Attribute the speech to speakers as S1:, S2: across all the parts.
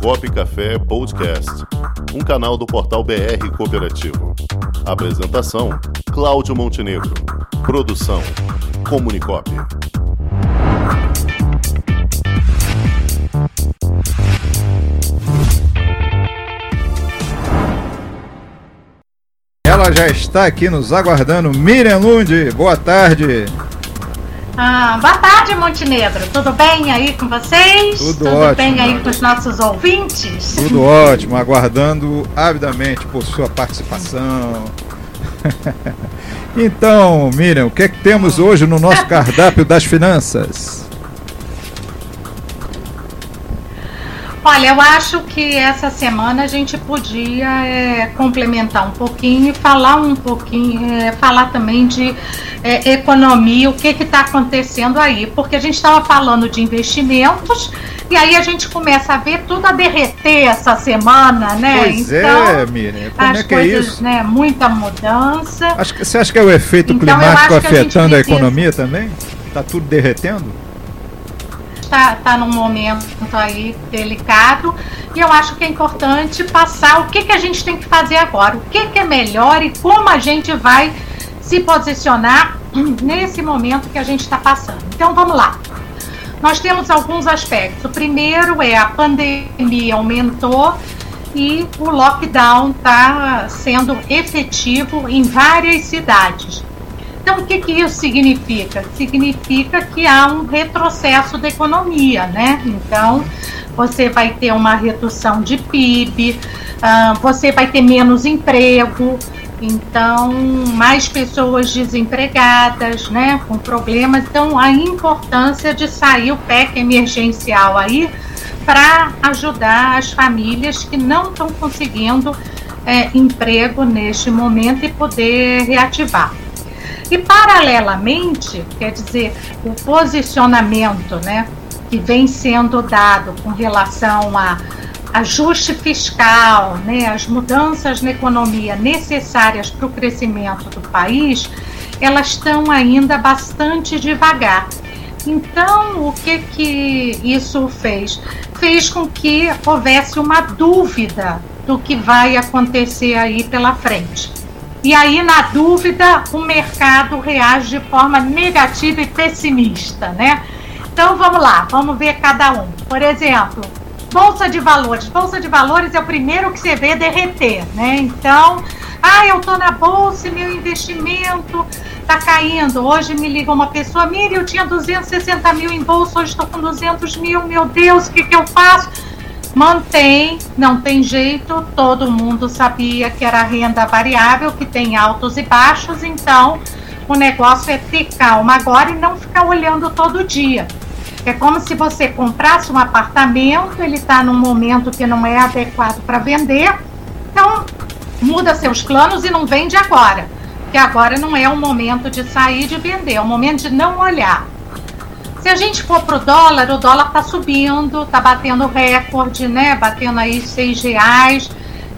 S1: Comunicop Café Podcast, um canal do portal BR Cooperativo. Apresentação: Cláudio Montenegro. Produção: Comunicop.
S2: Ela já está aqui nos aguardando. Miriam Lund, boa tarde.
S3: Ah, boa tarde, Montenegro. Tudo bem aí com vocês?
S2: Tudo,
S3: Tudo
S2: ótimo.
S3: bem aí com os nossos ouvintes?
S2: Tudo ótimo, aguardando avidamente por sua participação. então, Miriam, o que é que temos hoje no nosso cardápio das finanças?
S3: Olha, eu acho que essa semana a gente podia é, complementar um pouquinho e falar um pouquinho, é, falar também de é, economia, o que está acontecendo aí, porque a gente estava falando de investimentos e aí a gente começa a ver tudo a derreter essa semana, né?
S2: Pois
S3: então,
S2: é, Miriam, como
S3: as
S2: é que é
S3: coisas,
S2: isso?
S3: né? Muita mudança.
S2: Acho que- você acha que é o efeito
S3: Então,
S2: climático
S3: a
S2: afetando a,
S3: precisa-
S2: economia também? Está tudo derretendo?
S3: Está tá num momento aí delicado e eu acho que é importante passar o que, que a gente tem que fazer agora, o que, que é melhor e como a gente vai se posicionar nesse momento que a gente está passando. Então vamos lá. Nós temos alguns aspectos. O primeiro é a pandemia aumentou e o lockdown está sendo efetivo em várias cidades. Então, o que, que isso significa? Significa que há um retrocesso da economia, né? Então, você vai ter uma redução de PIB, ah, você vai ter menos emprego, então, mais pessoas desempregadas, né? Com problemas. Então, a importância de sair o PEC emergencial aí para ajudar as famílias que não estão conseguindo é, emprego neste momento e poder reativar. E paralelamente, quer dizer, o posicionamento né, que vem sendo dado com relação a ajuste fiscal, né, as mudanças na economia necessárias para o crescimento do país, elas estão ainda bastante devagar. Então, o que que isso fez? Fez com que houvesse uma dúvida do que vai acontecer aí pela frente. E aí, na dúvida, o mercado reage de forma negativa e pessimista, né? Então, vamos lá, vamos ver cada um. Por exemplo, Bolsa de Valores. Bolsa de Valores é o primeiro que você vê derreter, né? Então, ah, eu tô na bolsa e meu investimento tá caindo. Hoje me liga uma pessoa, Miriam, eu tinha 260 mil em bolsa, hoje estou com 200 mil, meu Deus, o que, que eu faço? Mantém, não tem jeito, todo mundo sabia que era renda variável, que tem altos e baixos, então o negócio é ter calma agora e não ficar olhando todo dia. É como se você comprasse um apartamento, ele está num momento que não é adequado para vender, então muda seus planos e não vende agora, porque agora não é o momento de sair de vender, é o momento de não olhar. Se a gente for pro dólar, o dólar está subindo, está batendo recorde, né? Batendo aí seis reais.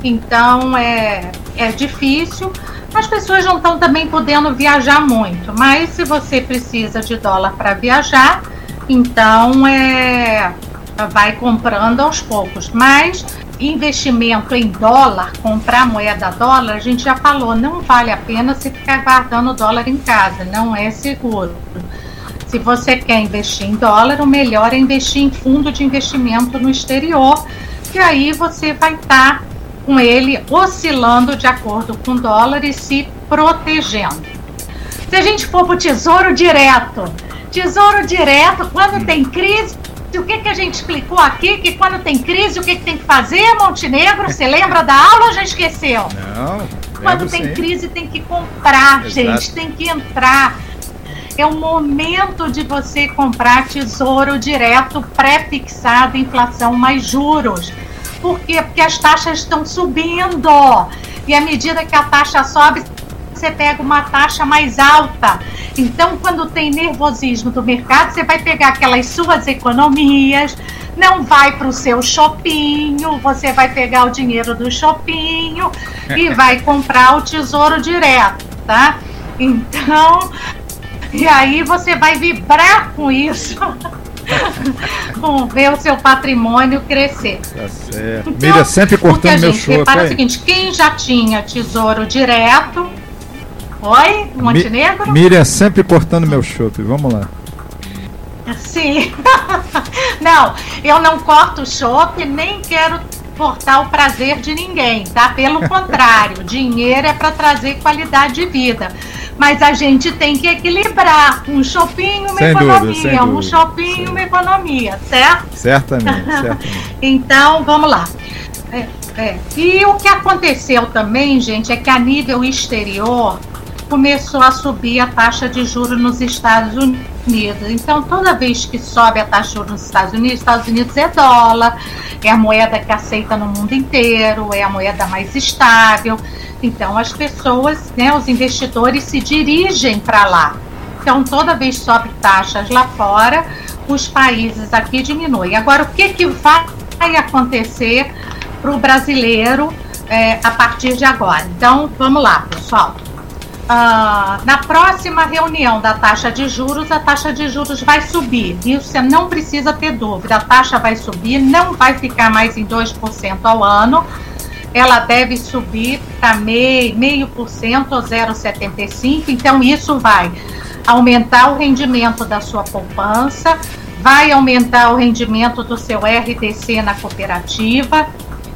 S3: Então é, é difícil. As pessoas não estão também podendo viajar muito. Mas se você precisa de dólar para viajar, então é, vai comprando aos poucos. Mas investimento em dólar, comprar moeda dólar, a gente já falou, não vale a pena você ficar guardando dólar em casa, não é seguro. Se você quer investir em dólar, o melhor é investir em fundo de investimento no exterior, que aí você vai estar com ele oscilando de acordo com o dólar e se protegendo. Se a gente for para o tesouro direto, tesouro direto, quando tem crise, o que, que a gente explicou aqui? Que quando tem crise, o que, que tem que fazer, Montenegro? Você lembra da aula ou já esqueceu?
S2: Não.
S3: Quando tem crise, tem que comprar,
S2: Exato.
S3: gente, tem que entrar. É o momento de você comprar tesouro direto, pré-fixado, inflação mais juros. Por quê? Porque as taxas estão subindo. E à medida que a taxa sobe, você pega uma taxa mais alta. Então, quando tem nervosismo do mercado, você vai pegar aquelas suas economias, não vai para o seu shoppinho, você vai pegar o dinheiro do shoppinho e vai comprar o tesouro direto, tá? Então, e aí você vai vibrar com isso com ver o seu patrimônio crescer. Tá
S2: certo. Então, Mira sempre cortando meu show.
S3: Repara o seguinte, quem já tinha tesouro direto. Oi, Montenegro?
S2: Miriam sempre cortando meu chope. Vamos lá.
S3: Sim. não, eu não corto chope, nem quero cortar o prazer de ninguém, tá? Pelo contrário, dinheiro é para trazer qualidade de vida. Mas a gente tem que equilibrar um shopping, uma sem economia, dúvida, um shopping, uma economia, certo?
S2: Certamente, certamente.
S3: então, vamos lá. É, é. E o que aconteceu também, gente, é que a nível exterior começou a subir a taxa de juros nos Estados Unidos. Então, toda vez que sobe a taxa de juros nos Estados Unidos, Estados Unidos é dólar, é a moeda que aceita no mundo inteiro, é a moeda mais estável. Então, as pessoas, né, os investidores se dirigem para lá. Então, toda vez sobe taxas lá fora, os países aqui diminuem. Agora, o que, que vai acontecer para o brasileiro é, a partir de agora? Então, vamos lá, pessoal. Ah, na próxima reunião da taxa de juros, a taxa de juros vai subir. Isso você não precisa ter dúvida. A taxa vai subir, não vai ficar mais em 2% ao ano. Ela deve subir para meio por cento ou 0,75%. Então, isso vai aumentar o rendimento da sua poupança, vai aumentar o rendimento do seu RDC na cooperativa.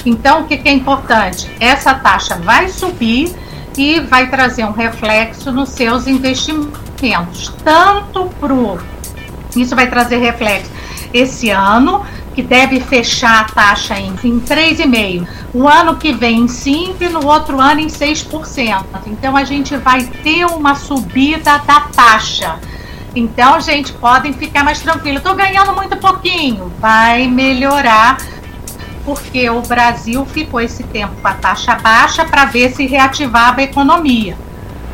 S3: Então, o que, que é importante? Essa taxa vai subir e vai trazer um reflexo nos seus investimentos, tanto pro isso vai trazer reflexo esse ano, que deve fechar a taxa em, em 3,5%, o ano que vem em 5% e no outro ano em 6%. Então a gente vai ter uma subida da taxa. Então, gente, podem ficar mais tranquilos. Estou ganhando muito pouquinho. Vai melhorar porque o Brasil ficou esse tempo com a taxa baixa para ver se reativava a economia.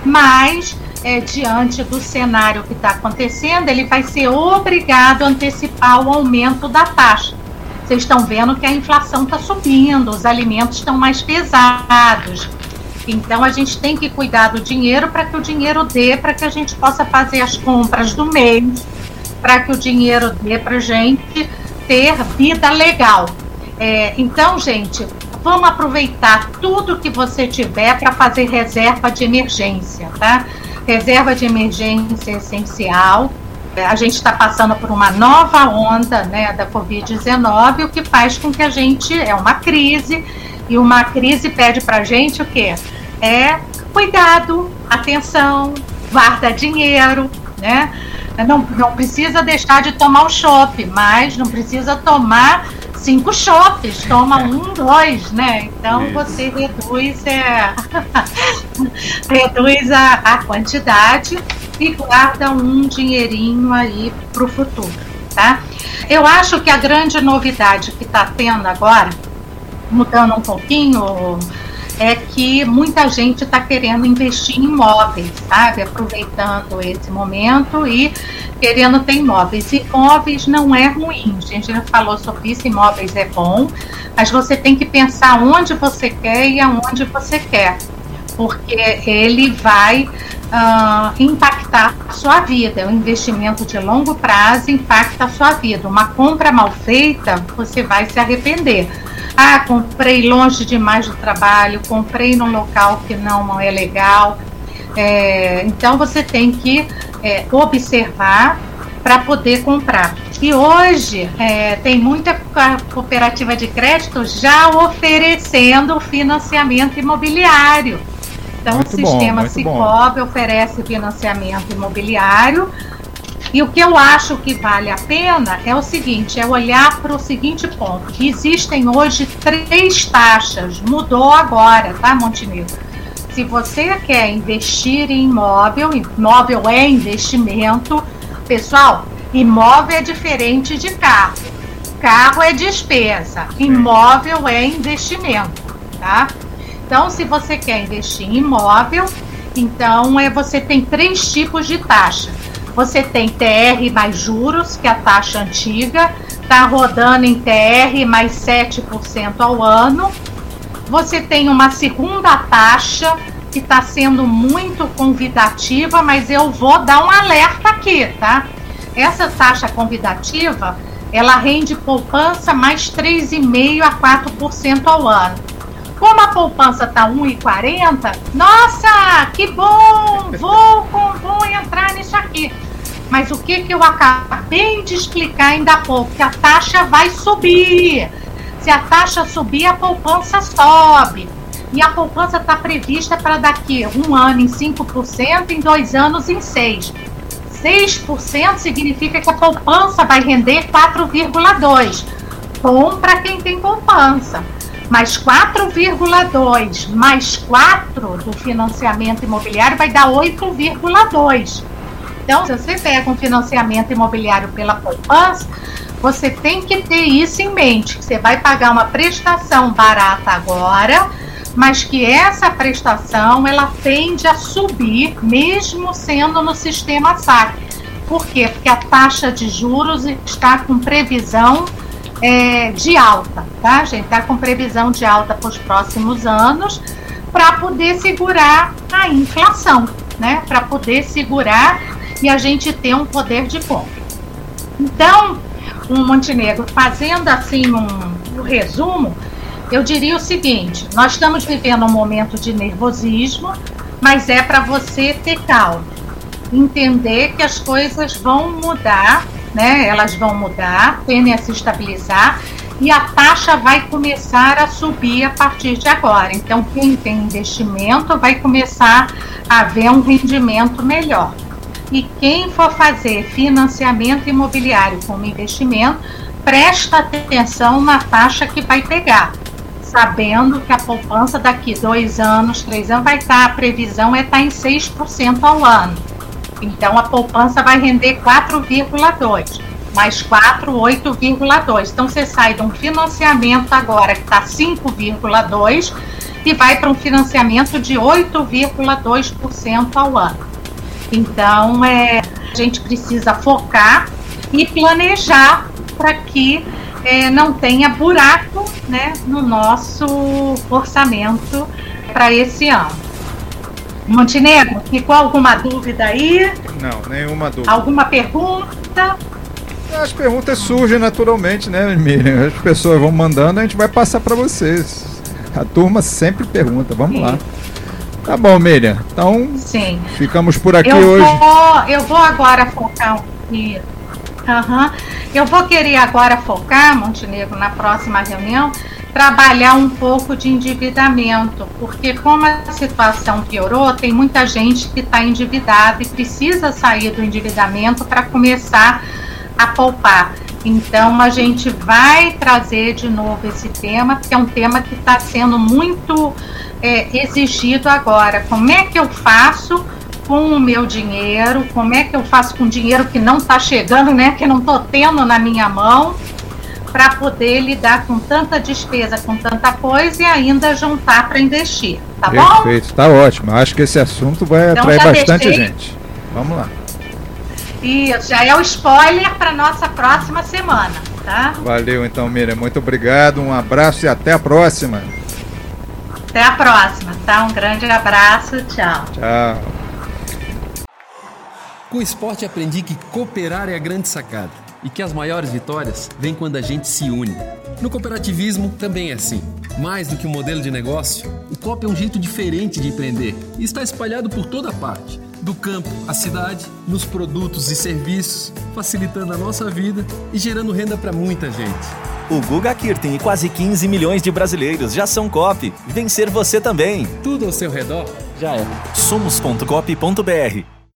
S3: Mas, é, diante do cenário que está acontecendo, ele vai ser obrigado a antecipar o aumento da taxa. Vocês estão vendo que a inflação está subindo, os alimentos estão mais pesados. Então, a gente tem que cuidar do dinheiro para que o dinheiro dê, para que a gente possa fazer as compras do mês, para que o dinheiro dê para gente ter vida legal. É, então, gente, vamos aproveitar tudo que você tiver para fazer reserva de emergência, tá? Reserva de emergência essencial. É, a gente está passando por uma nova onda né, da Covid-19, o que faz com que a gente. É uma crise, e uma crise pede para a gente o quê? É cuidado, atenção, guarda dinheiro, né? Não, não precisa deixar de tomar o chopp, mas não precisa tomar cinco shoppes, toma um, dois, né? Então Isso. você reduz, é, reduz a, a quantidade e guarda um dinheirinho aí para o futuro, tá? Eu acho que a grande novidade que está tendo agora, mudando um pouquinho, é que muita gente está querendo investir em imóveis, sabe? Aproveitando esse momento e querendo ter imóveis. Imóveis não é ruim, a gente já falou sobre isso, imóveis é bom, mas você tem que pensar onde você quer e aonde você quer, porque ele vai uh, impactar a sua vida. O investimento de longo prazo impacta a sua vida. Uma compra mal feita, você vai se arrepender. Ah, comprei longe demais do trabalho, comprei num local que não é legal. É, então você tem que é, observar para poder comprar. E hoje é, tem muita cooperativa de crédito já oferecendo financiamento imobiliário. Então muito o sistema bom, Cicobi oferece financiamento imobiliário e o que eu acho que vale a pena é o seguinte, é olhar para o seguinte ponto. Existem hoje três taxas, mudou agora, tá, Montenegro? Se você quer investir em imóvel, imóvel é investimento, pessoal, imóvel é diferente de carro. Carro é despesa, imóvel é investimento, tá? Então, se você quer investir em imóvel, então é você tem três tipos de taxa você tem TR mais juros, que é a taxa antiga, está rodando em TR mais 7% ao ano. Você tem uma segunda taxa que está sendo muito convidativa, mas eu vou dar um alerta aqui, tá? Essa taxa convidativa ela rende poupança mais 3,5% a 4% ao ano. Como a poupança está 1,40, nossa, que bom, vou, vou entrar nisso aqui. Mas o que, que eu acabei de explicar ainda há pouco? Que a taxa vai subir. Se a taxa subir, a poupança sobe. E a poupança está prevista para daqui um ano em 5%, em dois anos em 6%. 6% significa que a poupança vai render 4,2%. Bom para quem tem poupança. Mas 4,2 mais 4 do financiamento imobiliário vai dar 8,2. Então, se você pega um financiamento imobiliário pela poupança, você tem que ter isso em mente. Você vai pagar uma prestação barata agora, mas que essa prestação ela tende a subir, mesmo sendo no sistema SAC. Por quê? Porque a taxa de juros está com previsão é, de alta, tá, gente? Está com previsão de alta para os próximos anos, para poder segurar a inflação, né? Para poder segurar e a gente ter um poder de compra. Então, um Montenegro, fazendo assim um, um resumo, eu diria o seguinte: nós estamos vivendo um momento de nervosismo, mas é para você ter calma, entender que as coisas vão mudar, né? Elas vão mudar, tendem a se estabilizar e a taxa vai começar a subir a partir de agora. Então, quem tem investimento vai começar a ver um rendimento melhor. E quem for fazer financiamento imobiliário como investimento, presta atenção na taxa que vai pegar, sabendo que a poupança daqui dois anos, três anos, vai estar, a previsão é estar em 6% ao ano. Então a poupança vai render 4,2, mais 4, 8,2. Então você sai de um financiamento agora que está 5,2 e vai para um financiamento de 8,2% ao ano. Então, é, a gente precisa focar e planejar para que é, não tenha buraco né, no nosso orçamento para esse ano. Montenegro, ficou alguma dúvida aí?
S2: Não, nenhuma dúvida.
S3: Alguma pergunta?
S2: As perguntas surgem naturalmente, né, Miriam? As pessoas vão mandando, a gente vai passar para vocês. A turma sempre pergunta. Vamos Sim. lá. Tá bom, Miriam. Então, Sim. ficamos por aqui
S3: eu
S2: hoje.
S3: Vou, eu vou agora focar. Uhum. Eu vou querer agora focar, Montenegro, na próxima reunião, trabalhar um pouco de endividamento, porque como a situação piorou, tem muita gente que está endividada e precisa sair do endividamento para começar a poupar. Então a gente vai trazer de novo esse tema, que é um tema que está sendo muito é, exigido agora. Como é que eu faço com o meu dinheiro? Como é que eu faço com o dinheiro que não está chegando, né? Que não estou tendo na minha mão? Para poder lidar com tanta despesa, com tanta coisa e ainda juntar para investir, tá
S2: Perfeito, bom? Perfeito, tá ótimo. Acho que esse assunto vai então, atrair bastante deixei... gente. Vamos lá.
S3: Isso, já é o spoiler para nossa próxima semana, tá?
S2: Valeu então, Miriam. Muito obrigado, um abraço e até a próxima.
S3: Até a próxima, tá? Um grande abraço, tchau.
S2: Tchau.
S4: Com o esporte aprendi que cooperar é a grande sacada e que as maiores vitórias vêm quando a gente se une. No cooperativismo também é assim. Mais do que um modelo de negócio, o COP é um jeito diferente de empreender e está espalhado por toda parte do campo à cidade, nos produtos e serviços, facilitando a nossa vida e gerando renda para muita gente.
S5: O Guga Kirten e quase 15 milhões de brasileiros já são COP. Vencer você também.
S4: Tudo ao seu redor já é.
S5: Somos.cop.br